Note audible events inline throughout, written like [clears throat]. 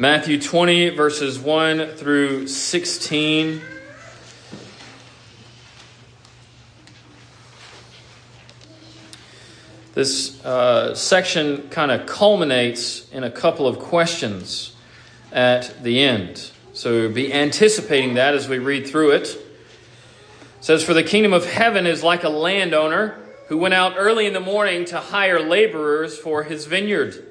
Matthew 20, verses 1 through 16. This uh, section kind of culminates in a couple of questions at the end. So be anticipating that as we read through it. It says, For the kingdom of heaven is like a landowner who went out early in the morning to hire laborers for his vineyard.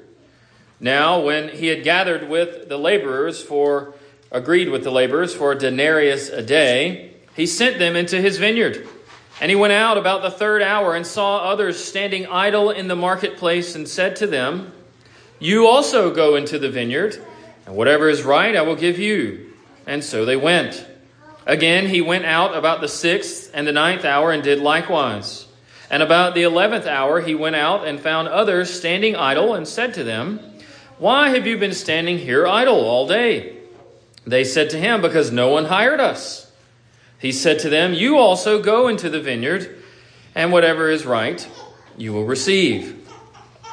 Now, when he had gathered with the laborers for, agreed with the laborers for a denarius a day, he sent them into his vineyard. And he went out about the third hour and saw others standing idle in the marketplace and said to them, You also go into the vineyard, and whatever is right I will give you. And so they went. Again, he went out about the sixth and the ninth hour and did likewise. And about the eleventh hour he went out and found others standing idle and said to them, why have you been standing here idle all day? They said to him, Because no one hired us. He said to them, You also go into the vineyard, and whatever is right, you will receive.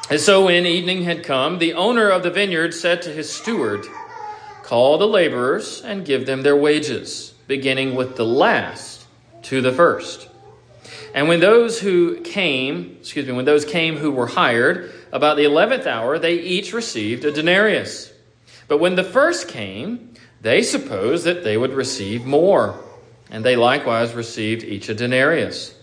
And so when evening had come, the owner of the vineyard said to his steward, Call the laborers and give them their wages, beginning with the last to the first. And when those who came, excuse me, when those came who were hired, about the eleventh hour, they each received a denarius. But when the first came, they supposed that they would receive more. And they likewise received each a denarius.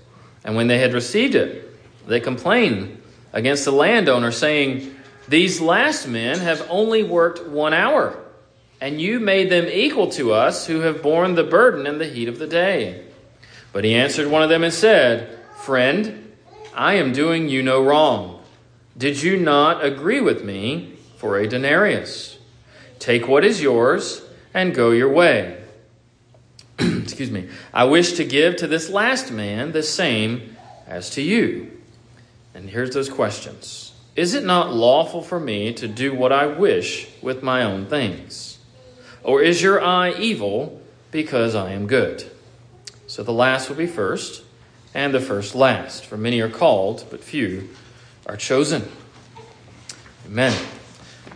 And when they had received it, they complained against the landowner, saying, These last men have only worked one hour, and you made them equal to us who have borne the burden and the heat of the day. But he answered one of them and said, Friend, I am doing you no wrong. Did you not agree with me for a denarius? Take what is yours and go your way. [clears throat] Excuse me. I wish to give to this last man the same as to you. And here's those questions Is it not lawful for me to do what I wish with my own things? Or is your eye evil because I am good? So the last will be first, and the first last. For many are called, but few are chosen. Amen.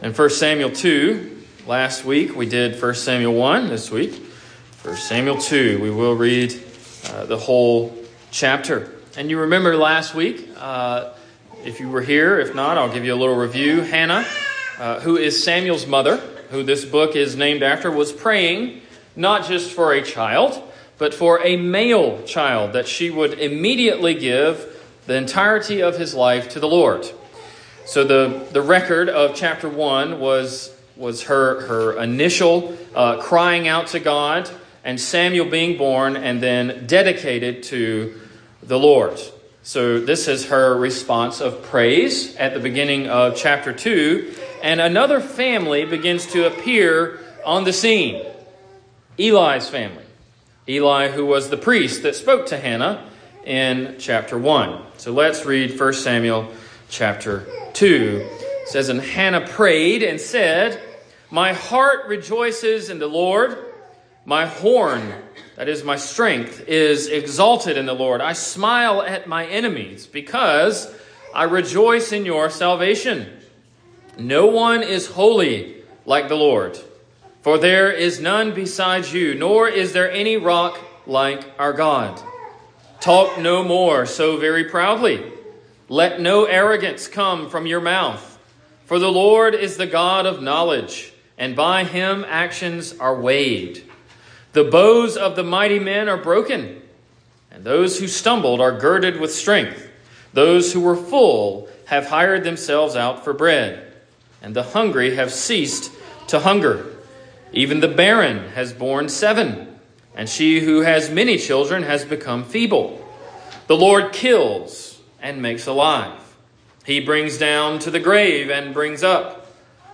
In 1 Samuel 2, last week we did 1 Samuel 1, this week 1 Samuel 2. We will read uh, the whole chapter. And you remember last week, uh, if you were here, if not, I'll give you a little review. Hannah, uh, who is Samuel's mother, who this book is named after, was praying not just for a child, but for a male child, that she would immediately give the entirety of his life to the Lord. So the, the record of chapter 1 was, was her, her initial uh, crying out to God and Samuel being born and then dedicated to the Lord. So this is her response of praise at the beginning of chapter 2. And another family begins to appear on the scene Eli's family. Eli, who was the priest that spoke to Hannah in chapter 1. So let's read 1 Samuel chapter 2. It says, And Hannah prayed and said, My heart rejoices in the Lord. My horn, that is my strength, is exalted in the Lord. I smile at my enemies because I rejoice in your salvation. No one is holy like the Lord, for there is none besides you, nor is there any rock like our God. Talk no more so very proudly. Let no arrogance come from your mouth. For the Lord is the God of knowledge, and by him actions are weighed. The bows of the mighty men are broken, and those who stumbled are girded with strength. Those who were full have hired themselves out for bread, and the hungry have ceased to hunger. Even the barren has borne seven and she who has many children has become feeble. The Lord kills and makes alive. He brings down to the grave and brings up.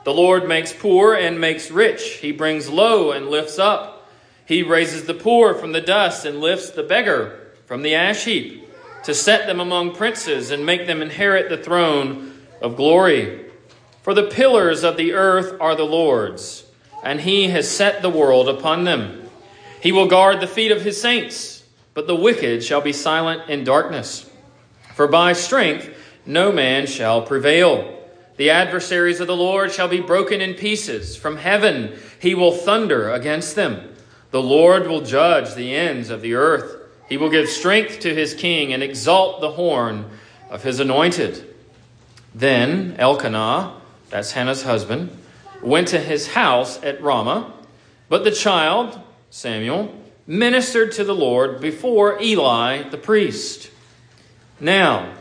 The Lord makes poor and makes rich. He brings low and lifts up. He raises the poor from the dust and lifts the beggar from the ash heap to set them among princes and make them inherit the throne of glory. For the pillars of the earth are the Lord's, and he has set the world upon them. He will guard the feet of his saints, but the wicked shall be silent in darkness. For by strength no man shall prevail. The adversaries of the Lord shall be broken in pieces. From heaven he will thunder against them. The Lord will judge the ends of the earth. He will give strength to his king and exalt the horn of his anointed. Then Elkanah, that's Hannah's husband, went to his house at Ramah, but the child, Samuel, ministered to the Lord before Eli the priest. Now,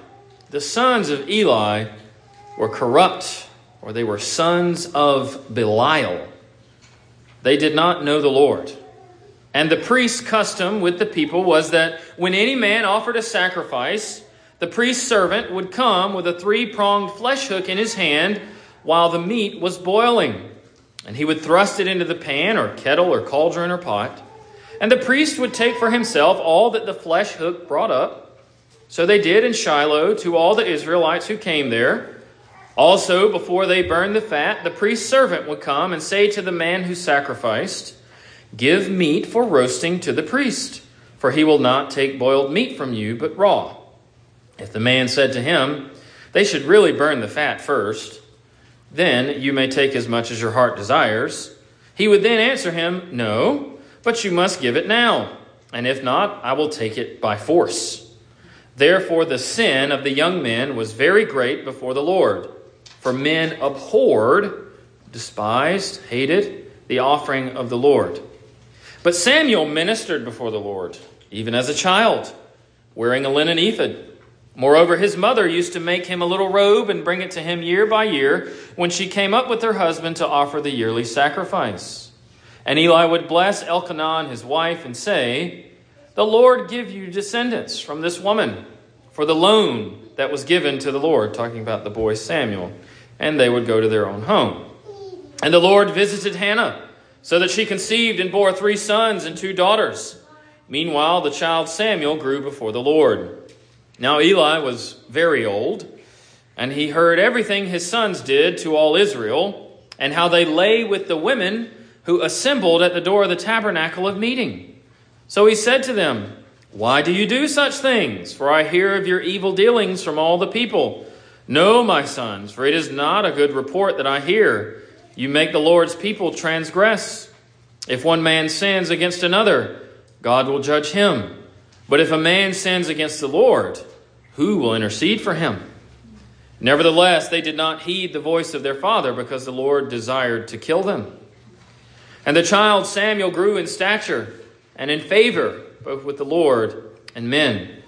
the sons of Eli were corrupt, or they were sons of Belial. They did not know the Lord. And the priest's custom with the people was that when any man offered a sacrifice, the priest's servant would come with a three pronged flesh hook in his hand while the meat was boiling. And he would thrust it into the pan or kettle or cauldron or pot. And the priest would take for himself all that the flesh hook brought up. So they did in Shiloh to all the Israelites who came there. Also, before they burned the fat, the priest's servant would come and say to the man who sacrificed, Give meat for roasting to the priest, for he will not take boiled meat from you, but raw. If the man said to him, They should really burn the fat first, then you may take as much as your heart desires, he would then answer him, No, but you must give it now, and if not, I will take it by force. Therefore, the sin of the young men was very great before the Lord. For men abhorred, despised, hated the offering of the Lord. But Samuel ministered before the Lord, even as a child, wearing a linen ephod. Moreover, his mother used to make him a little robe and bring it to him year by year when she came up with her husband to offer the yearly sacrifice. And Eli would bless Elkanah his wife and say, The Lord give you descendants from this woman for the loan that was given to the Lord, talking about the boy Samuel and they would go to their own home. And the Lord visited Hannah, so that she conceived and bore three sons and two daughters. Meanwhile, the child Samuel grew before the Lord. Now Eli was very old, and he heard everything his sons did to all Israel, and how they lay with the women who assembled at the door of the tabernacle of meeting. So he said to them, Why do you do such things? For I hear of your evil dealings from all the people. No, my sons, for it is not a good report that I hear. You make the Lord's people transgress. If one man sins against another, God will judge him. But if a man sins against the Lord, who will intercede for him? Nevertheless, they did not heed the voice of their father because the Lord desired to kill them. And the child Samuel grew in stature and in favor, both with the Lord and men.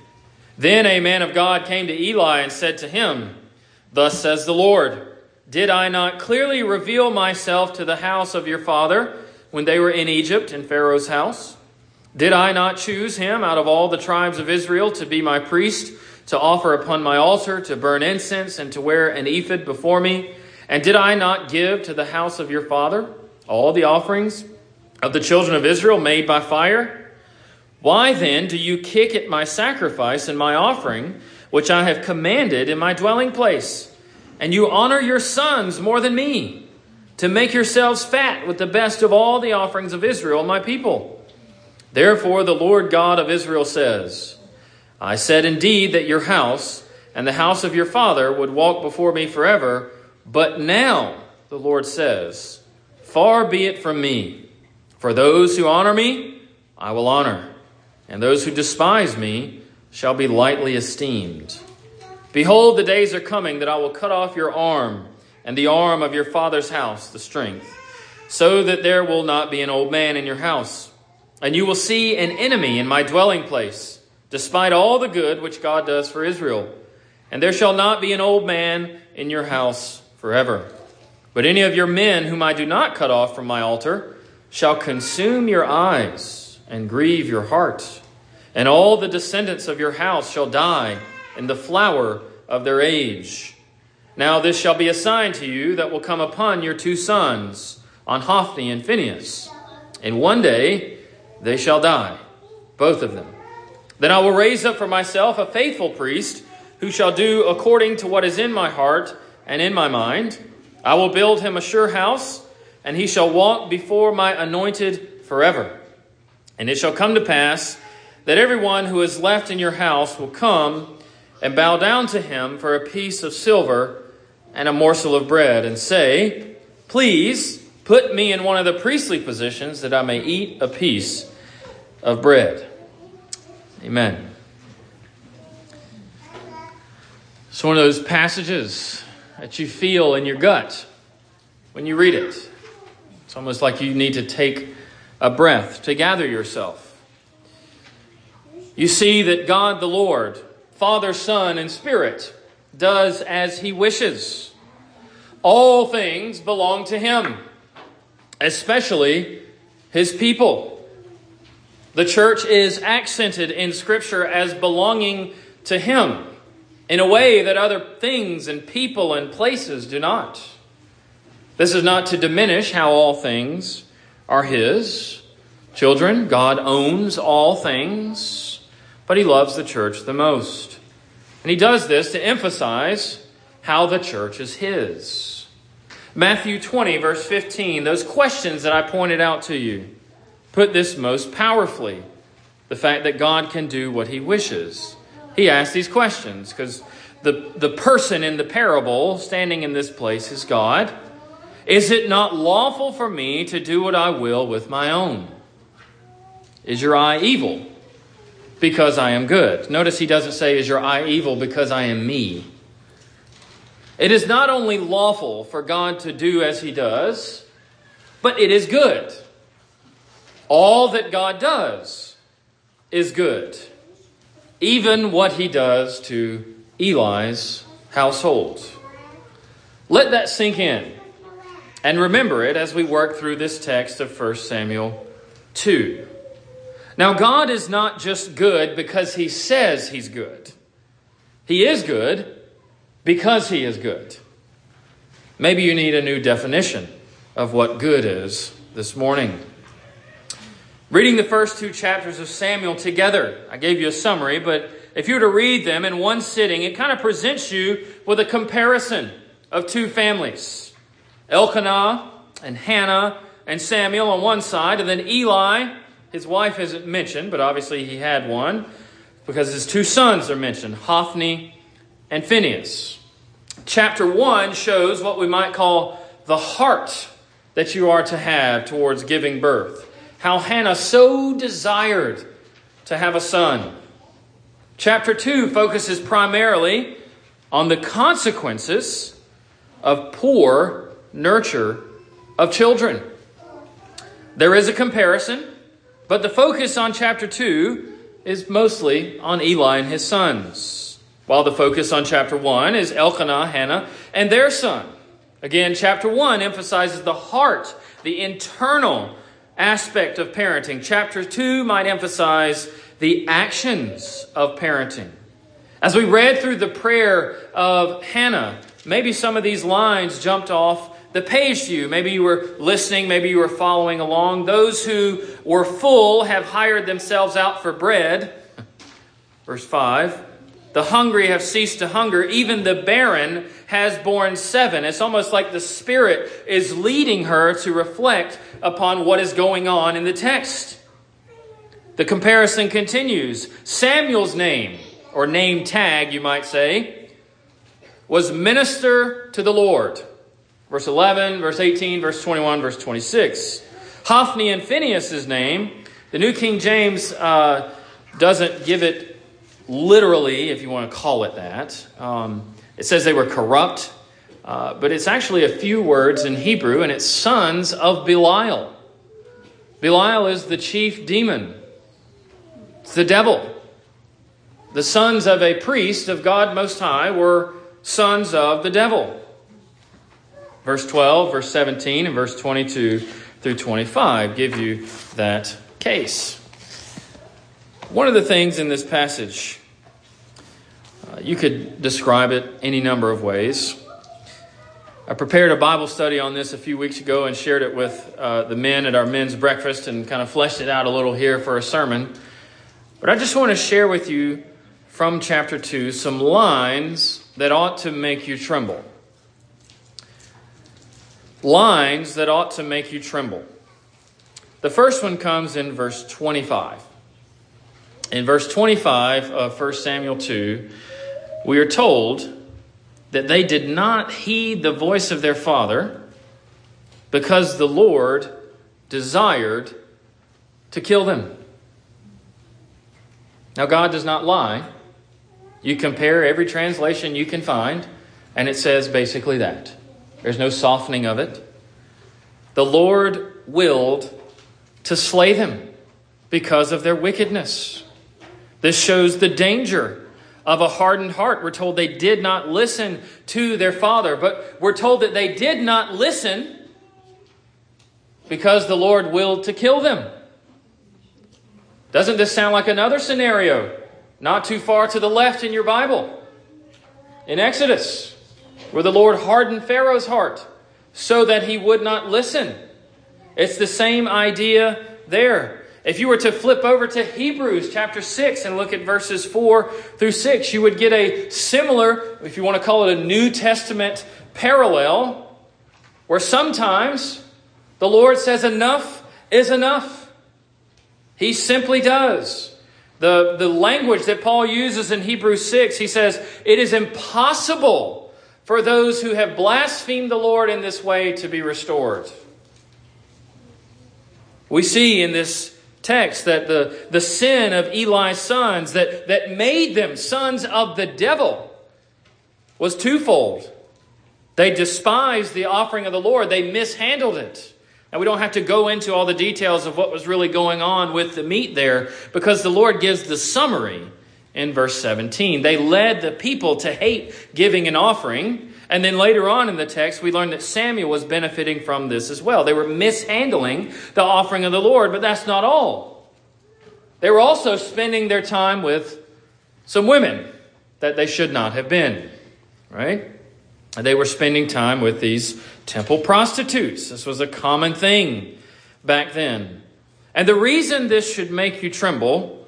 Then a man of God came to Eli and said to him, Thus says the Lord Did I not clearly reveal myself to the house of your father when they were in Egypt in Pharaoh's house? Did I not choose him out of all the tribes of Israel to be my priest, to offer upon my altar, to burn incense, and to wear an ephod before me? And did I not give to the house of your father all the offerings of the children of Israel made by fire? Why then do you kick at my sacrifice and my offering? which I have commanded in my dwelling place. And you honor your sons more than me, to make yourselves fat with the best of all the offerings of Israel, my people. Therefore, the Lord God of Israel says, I said indeed that your house and the house of your father would walk before me forever, but now, the Lord says, Far be it from me. For those who honor me, I will honor, and those who despise me, shall be lightly esteemed. Behold, the days are coming that I will cut off your arm and the arm of your father's house, the strength, so that there will not be an old man in your house. And you will see an enemy in my dwelling place, despite all the good which God does for Israel. And there shall not be an old man in your house forever. But any of your men whom I do not cut off from my altar shall consume your eyes and grieve your heart and all the descendants of your house shall die in the flower of their age. Now this shall be a sign to you that will come upon your two sons, on Hophni and Phinehas. And one day they shall die, both of them. Then I will raise up for myself a faithful priest who shall do according to what is in my heart and in my mind. I will build him a sure house, and he shall walk before my anointed forever. And it shall come to pass that everyone who is left in your house will come and bow down to him for a piece of silver and a morsel of bread and say, Please put me in one of the priestly positions that I may eat a piece of bread. Amen. It's one of those passages that you feel in your gut when you read it. It's almost like you need to take a breath to gather yourself. You see that God the Lord, Father, Son, and Spirit, does as he wishes. All things belong to him, especially his people. The church is accented in Scripture as belonging to him in a way that other things and people and places do not. This is not to diminish how all things are his. Children, God owns all things, but he loves the church the most. And he does this to emphasize how the church is his. Matthew 20, verse 15, those questions that I pointed out to you put this most powerfully the fact that God can do what he wishes. He asks these questions because the, the person in the parable standing in this place is God. Is it not lawful for me to do what I will with my own? Is your eye evil? because I am good. Notice he doesn't say, Is your eye evil because I am me? It is not only lawful for God to do as he does, but it is good. All that God does is good, even what he does to Eli's household. Let that sink in and remember it as we work through this text of 1 Samuel 2. Now, God is not just good because He says He's good, He is good because He is good. Maybe you need a new definition of what good is this morning. Reading the first two chapters of Samuel together, I gave you a summary, but if you were to read them in one sitting, it kind of presents you with a comparison of two families Elkanah and Hannah and Samuel on one side, and then Eli his wife isn't mentioned, but obviously he had one because his two sons are mentioned Hophni and Phinehas. Chapter 1 shows what we might call the heart that you are to have towards giving birth. How Hannah so desired to have a son. Chapter 2 focuses primarily on the consequences of poor nurture of children. There is a comparison but the focus on chapter 2 is mostly on Eli and his sons, while the focus on chapter 1 is Elkanah, Hannah, and their son. Again, chapter 1 emphasizes the heart, the internal aspect of parenting. Chapter 2 might emphasize the actions of parenting. As we read through the prayer of Hannah, maybe some of these lines jumped off the page to you. Maybe you were listening, maybe you were following along. Those who were full have hired themselves out for bread. [laughs] Verse 5. The hungry have ceased to hunger. Even the barren has borne seven. It's almost like the Spirit is leading her to reflect upon what is going on in the text. The comparison continues. Samuel's name, or name tag, you might say, was minister to the Lord verse 11, verse 18, verse 21, verse 26. Hophni and Phinehas' name, the New King James uh, doesn't give it literally, if you want to call it that. Um, it says they were corrupt, uh, but it's actually a few words in Hebrew, and it's sons of Belial. Belial is the chief demon, it's the devil. The sons of a priest of God Most High were sons of the devil. Verse 12, verse 17, and verse 22 through 25 give you that case. One of the things in this passage, uh, you could describe it any number of ways. I prepared a Bible study on this a few weeks ago and shared it with uh, the men at our men's breakfast and kind of fleshed it out a little here for a sermon. But I just want to share with you from chapter 2 some lines that ought to make you tremble lines that ought to make you tremble. The first one comes in verse 25. In verse 25 of 1 Samuel 2, we are told that they did not heed the voice of their father because the Lord desired to kill them. Now, God does not lie. You compare every translation you can find, and it says basically that. There's no softening of it. The Lord willed to slay them because of their wickedness. This shows the danger of a hardened heart. We're told they did not listen to their father, but we're told that they did not listen because the Lord willed to kill them. Doesn't this sound like another scenario not too far to the left in your Bible? In Exodus, where the Lord hardened Pharaoh's heart so that he would not listen. It's the same idea there. If you were to flip over to Hebrews chapter 6 and look at verses 4 through 6, you would get a similar, if you want to call it a New Testament parallel, where sometimes the Lord says, Enough is enough. He simply does. The, the language that Paul uses in Hebrews 6, he says, It is impossible for those who have blasphemed the Lord in this way to be restored. We see in this text that the, the sin of Eli's sons that, that made them sons of the devil was twofold. They despised the offering of the Lord, they mishandled it. And we don't have to go into all the details of what was really going on with the meat there because the Lord gives the summary in verse 17. They led the people to hate giving an offering. And then later on in the text, we learn that Samuel was benefiting from this as well. They were mishandling the offering of the Lord, but that's not all. They were also spending their time with some women that they should not have been, right? They were spending time with these temple prostitutes. This was a common thing back then. And the reason this should make you tremble,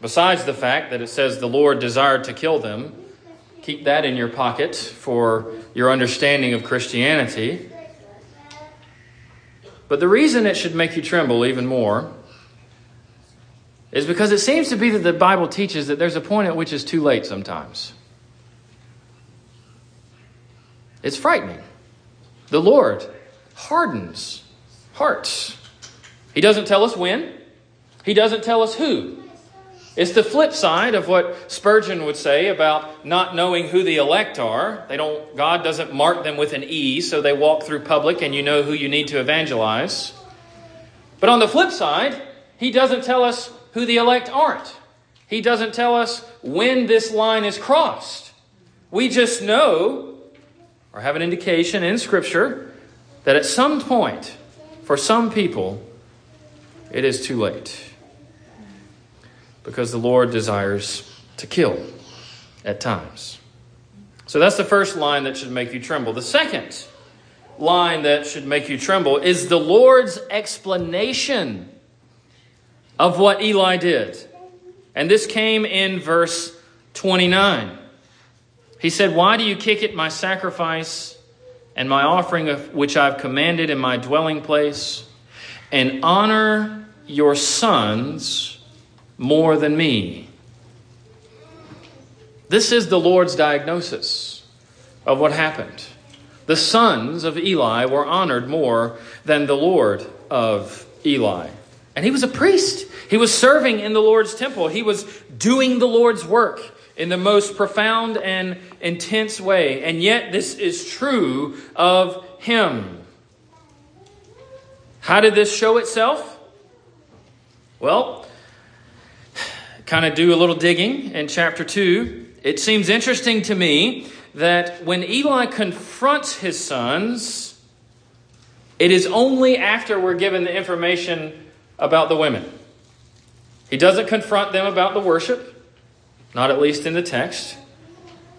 besides the fact that it says the Lord desired to kill them, Keep that in your pocket for your understanding of Christianity. But the reason it should make you tremble even more is because it seems to be that the Bible teaches that there's a point at which it's too late sometimes. It's frightening. The Lord hardens hearts. He doesn't tell us when, He doesn't tell us who. It's the flip side of what Spurgeon would say about not knowing who the elect are. They don't God doesn't mark them with an E, so they walk through public and you know who you need to evangelize. But on the flip side, he doesn't tell us who the elect aren't. He doesn't tell us when this line is crossed. We just know or have an indication in scripture that at some point for some people it is too late because the Lord desires to kill at times. So that's the first line that should make you tremble. The second line that should make you tremble is the Lord's explanation of what Eli did. And this came in verse 29. He said, Why do you kick at my sacrifice and my offering of which I've commanded in my dwelling place, and honor your sons more than me. This is the Lord's diagnosis of what happened. The sons of Eli were honored more than the Lord of Eli. And he was a priest. He was serving in the Lord's temple. He was doing the Lord's work in the most profound and intense way. And yet, this is true of him. How did this show itself? Well, kind of do a little digging in chapter 2, it seems interesting to me that when Eli confronts his sons, it is only after we're given the information about the women. He doesn't confront them about the worship, not at least in the text,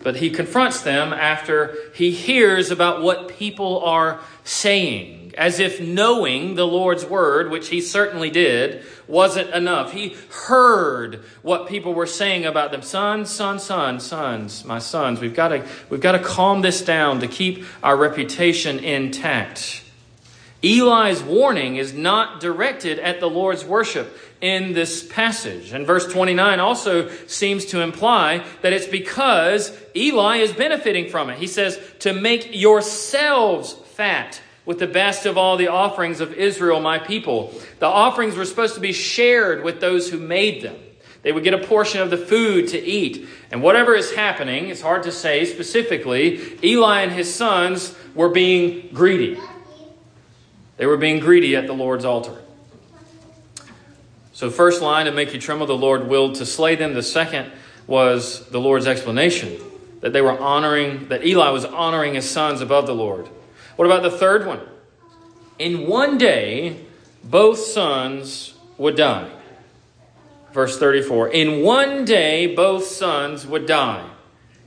but he confronts them after he hears about what people are saying as if knowing the Lord's word, which he certainly did, wasn't enough. He heard what people were saying about them. Sons, sons, sons, sons, my sons. We've got to, we've got to calm this down to keep our reputation intact. Eli's warning is not directed at the Lord's worship in this passage. And verse 29 also seems to imply that it's because Eli is benefiting from it. He says, to make yourselves fat with the best of all the offerings of Israel, my people. The offerings were supposed to be shared with those who made them. They would get a portion of the food to eat. And whatever is happening, it's hard to say specifically, Eli and his sons were being greedy. They were being greedy at the Lord's altar. So, first line to make you tremble, the Lord willed to slay them. The second was the Lord's explanation that they were honoring, that Eli was honoring his sons above the Lord. What about the third one? In one day, both sons would die. Verse 34. In one day, both sons would die.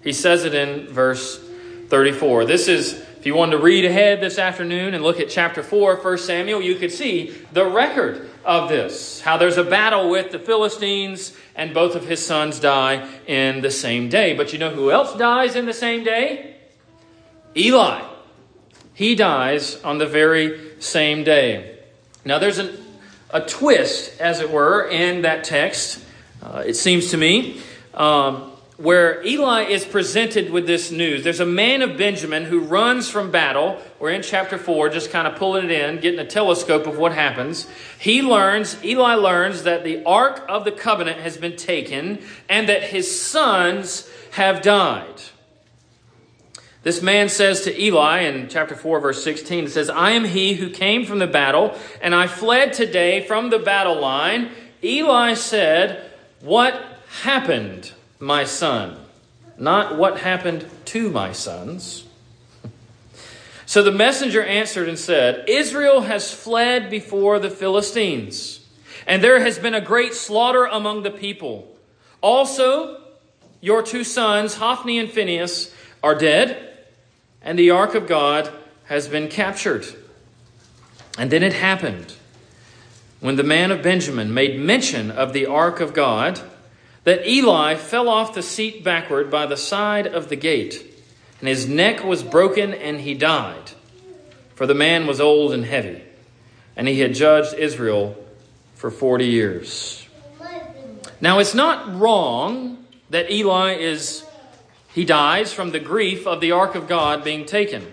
He says it in verse 34. This is, if you wanted to read ahead this afternoon and look at chapter 4 1 Samuel, you could see the record of this. How there's a battle with the Philistines, and both of his sons die in the same day. But you know who else dies in the same day? Eli. He dies on the very same day. Now, there's an, a twist, as it were, in that text, uh, it seems to me, um, where Eli is presented with this news. There's a man of Benjamin who runs from battle. We're in chapter 4, just kind of pulling it in, getting a telescope of what happens. He learns, Eli learns that the Ark of the Covenant has been taken and that his sons have died. This man says to Eli in chapter 4, verse 16, it says, I am he who came from the battle, and I fled today from the battle line. Eli said, What happened, my son? Not what happened to my sons. So the messenger answered and said, Israel has fled before the Philistines, and there has been a great slaughter among the people. Also, your two sons, Hophni and Phinehas, are dead and the ark of God has been captured. And then it happened when the man of Benjamin made mention of the ark of God that Eli fell off the seat backward by the side of the gate, and his neck was broken, and he died. For the man was old and heavy, and he had judged Israel for 40 years. Now, it's not wrong that Eli is he dies from the grief of the ark of God being taken.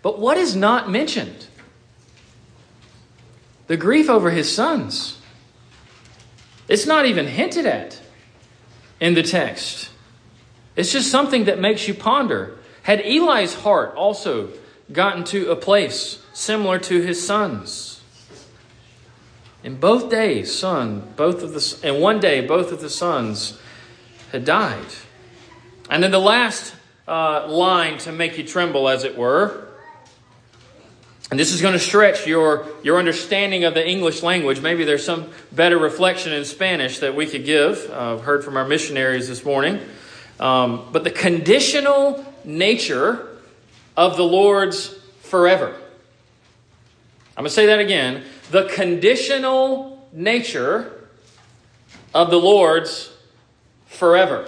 But what is not mentioned? The grief over his sons. It's not even hinted at in the text. It's just something that makes you ponder. Had Eli's heart also gotten to a place similar to his sons? In both days, son, both of the in one day, both of the sons had died. And then the last uh, line to make you tremble, as it were, and this is going to stretch your, your understanding of the English language. Maybe there's some better reflection in Spanish that we could give. Uh, I've heard from our missionaries this morning. Um, but the conditional nature of the Lord's forever. I'm going to say that again. The conditional nature of the Lord's forever.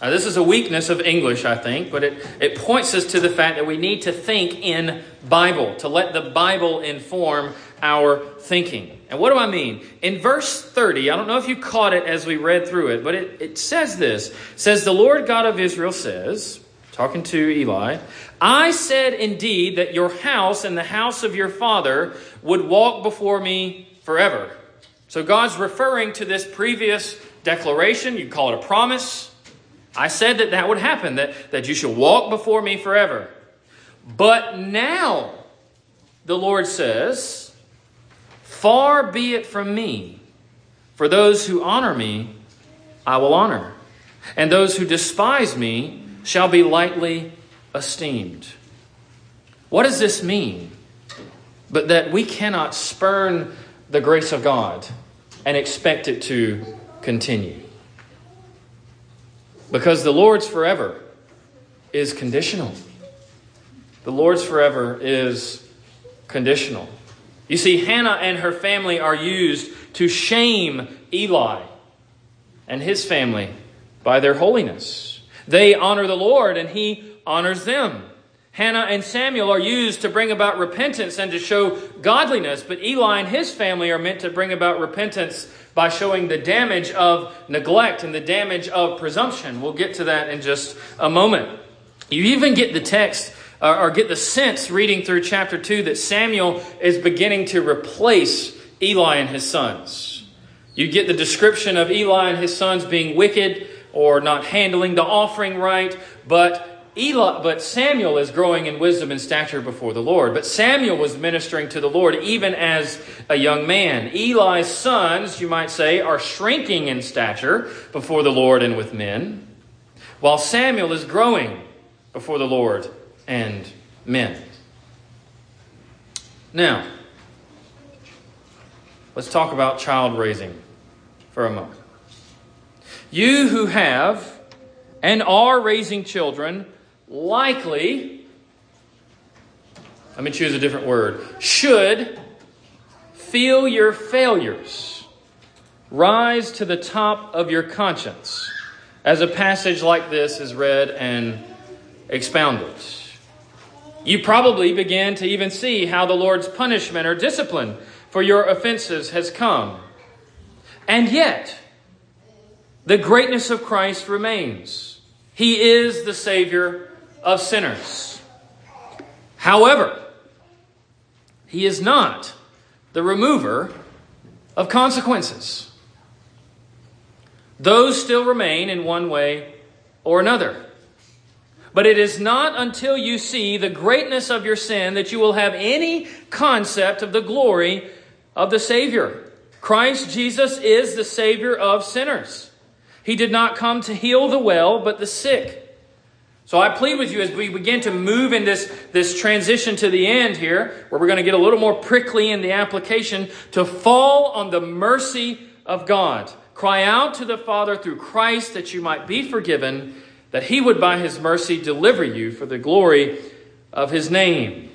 Now, this is a weakness of English, I think, but it, it points us to the fact that we need to think in Bible, to let the Bible inform our thinking. And what do I mean? In verse 30, I don't know if you caught it as we read through it, but it, it says this. Says, The Lord God of Israel says, talking to Eli, I said indeed that your house and the house of your father would walk before me forever. So God's referring to this previous declaration. You call it a promise I said that that would happen, that, that you shall walk before me forever. But now, the Lord says, Far be it from me. For those who honor me, I will honor. And those who despise me shall be lightly esteemed. What does this mean? But that we cannot spurn the grace of God and expect it to continue. Because the Lord's forever is conditional. The Lord's forever is conditional. You see, Hannah and her family are used to shame Eli and his family by their holiness. They honor the Lord and he honors them. Hannah and Samuel are used to bring about repentance and to show godliness, but Eli and his family are meant to bring about repentance by showing the damage of neglect and the damage of presumption. We'll get to that in just a moment. You even get the text uh, or get the sense reading through chapter 2 that Samuel is beginning to replace Eli and his sons. You get the description of Eli and his sons being wicked or not handling the offering right, but Eli, but Samuel is growing in wisdom and stature before the Lord. But Samuel was ministering to the Lord even as a young man. Eli's sons, you might say, are shrinking in stature before the Lord and with men, while Samuel is growing before the Lord and men. Now, let's talk about child raising for a moment. You who have and are raising children likely, let me choose a different word, should feel your failures rise to the top of your conscience as a passage like this is read and expounded. You probably begin to even see how the Lord's punishment or discipline for your offenses has come. And yet, the greatness of Christ remains. He is the Savior of sinners. However, He is not the remover of consequences. Those still remain in one way or another. But it is not until you see the greatness of your sin that you will have any concept of the glory of the Savior. Christ Jesus is the Savior of sinners. He did not come to heal the well, but the sick. So I plead with you as we begin to move in this, this transition to the end here, where we're going to get a little more prickly in the application, to fall on the mercy of God. Cry out to the Father through Christ that you might be forgiven that he would by his mercy deliver you for the glory of his name.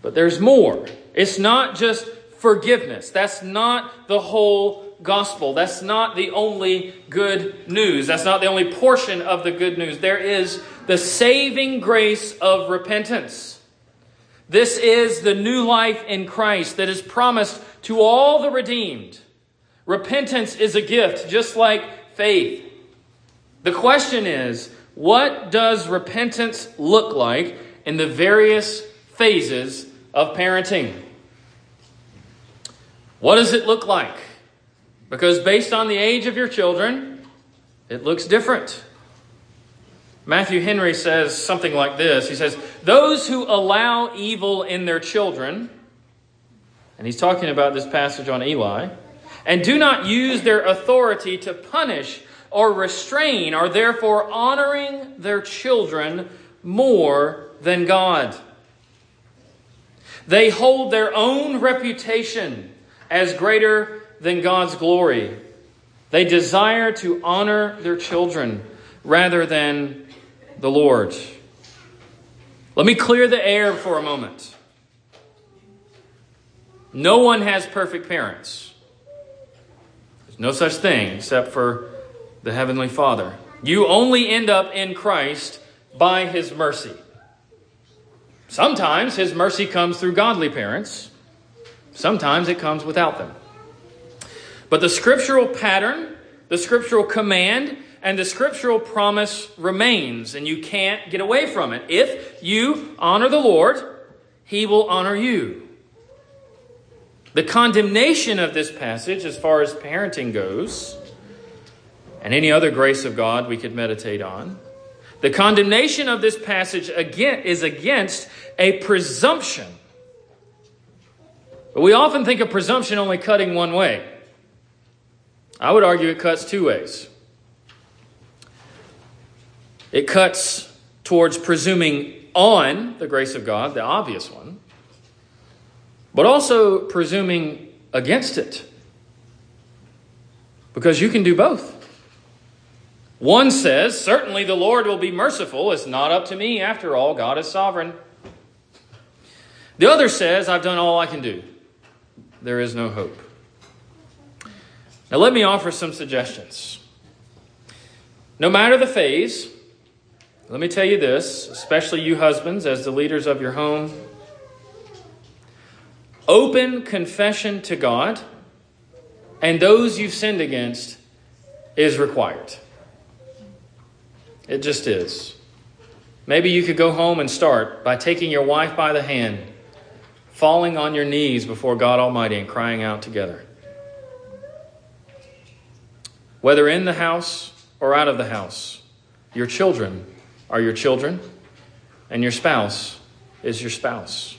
But there's more. It's not just forgiveness. That's not the whole gospel. That's not the only good news. That's not the only portion of the good news. There is the saving grace of repentance. This is the new life in Christ that is promised to all the redeemed. Repentance is a gift, just like faith. The question is what does repentance look like in the various phases of parenting? What does it look like? Because based on the age of your children, it looks different. Matthew Henry says something like this He says, Those who allow evil in their children, and he's talking about this passage on Eli, and do not use their authority to punish or restrain are therefore honoring their children more than God. They hold their own reputation as greater than God's glory. They desire to honor their children rather than the Lord. Let me clear the air for a moment. No one has perfect parents. There's no such thing except for the Heavenly Father. You only end up in Christ by His mercy. Sometimes His mercy comes through godly parents, sometimes it comes without them. But the scriptural pattern, the scriptural command, and the scriptural promise remains, and you can't get away from it. If you honor the Lord, He will honor you. The condemnation of this passage, as far as parenting goes, and any other grace of God we could meditate on. The condemnation of this passage again is against a presumption. But we often think of presumption only cutting one way. I would argue it cuts two ways. It cuts towards presuming on the grace of God, the obvious one, but also presuming against it. Because you can do both. One says, Certainly the Lord will be merciful. It's not up to me. After all, God is sovereign. The other says, I've done all I can do. There is no hope. Now, let me offer some suggestions. No matter the phase, Let me tell you this, especially you husbands, as the leaders of your home. Open confession to God and those you've sinned against is required. It just is. Maybe you could go home and start by taking your wife by the hand, falling on your knees before God Almighty, and crying out together. Whether in the house or out of the house, your children are your children, and your spouse is your spouse.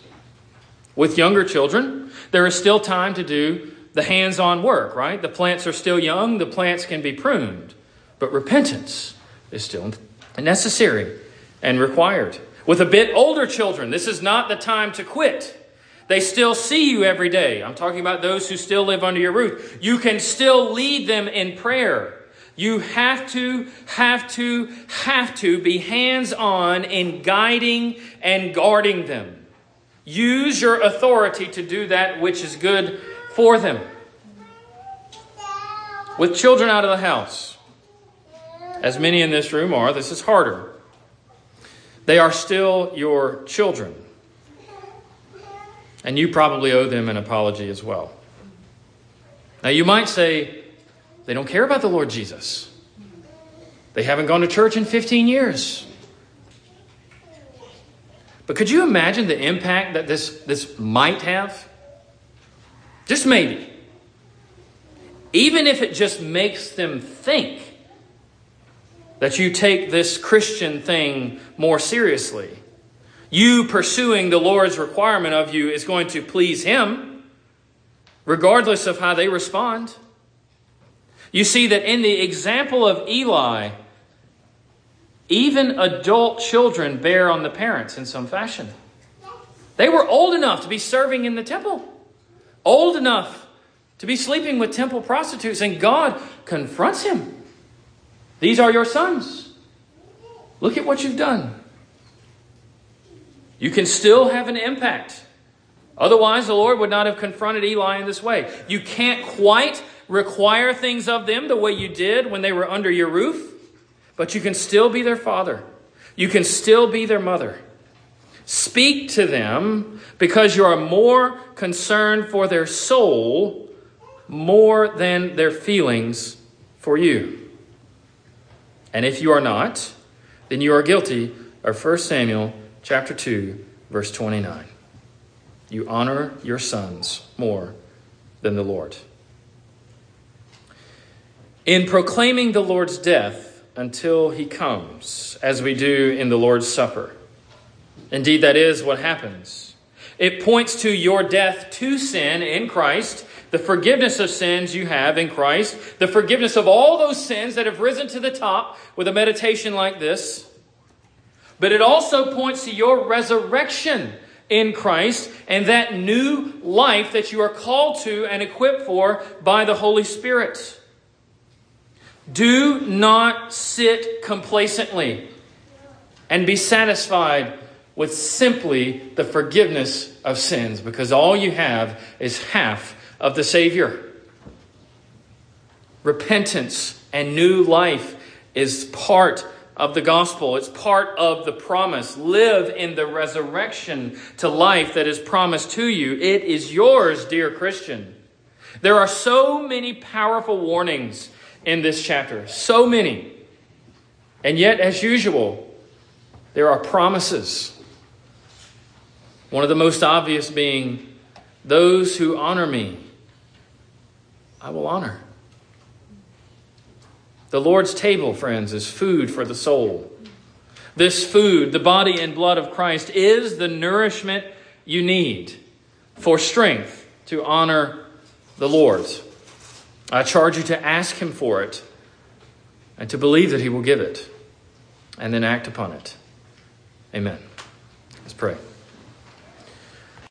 With younger children, there is still time to do the hands on work, right? The plants are still young, the plants can be pruned, but repentance is still necessary and required. With a bit older children, this is not the time to quit. They still see you every day. I'm talking about those who still live under your roof. You can still lead them in prayer. You have to, have to, have to be hands on in guiding and guarding them. Use your authority to do that which is good for them. With children out of the house, as many in this room are, this is harder. They are still your children. And you probably owe them an apology as well. Now, you might say, they don't care about the Lord Jesus. They haven't gone to church in 15 years. But could you imagine the impact that this, this might have? Just maybe. Even if it just makes them think that you take this Christian thing more seriously. You pursuing the Lord's requirement of you is going to please Him, regardless of how they respond. You see that in the example of Eli, even adult children bear on the parents in some fashion. They were old enough to be serving in the temple, old enough to be sleeping with temple prostitutes, and God confronts him. These are your sons. Look at what you've done. You can still have an impact. Otherwise, the Lord would not have confronted Eli in this way. You can't quite require things of them the way you did when they were under your roof, but you can still be their father. You can still be their mother. Speak to them because you are more concerned for their soul more than their feelings for you. And if you are not, then you are guilty of 1 Samuel chapter 2 verse 29. You honor your sons more than the Lord. In proclaiming the Lord's death until he comes, as we do in the Lord's Supper, indeed, that is what happens. It points to your death to sin in Christ, the forgiveness of sins you have in Christ, the forgiveness of all those sins that have risen to the top with a meditation like this. But it also points to your resurrection in Christ and that new life that you are called to and equipped for by the Holy Spirit. Do not sit complacently and be satisfied with simply the forgiveness of sins because all you have is half of the Savior. Repentance and new life is part of the gospel. It's part of the promise. Live in the resurrection to life that is promised to you. It is yours, dear Christian. There are so many powerful warnings in this chapter. So many. And yet, as usual, there are promises. One of the most obvious being, Those who honor me, I will honor. The Lord's table, friends, is food for the soul. This food, the body and blood of Christ, is the nourishment you need for strength to honor the Lord. I charge you to ask Him for it and to believe that He will give it and then act upon it. Amen. Let's pray.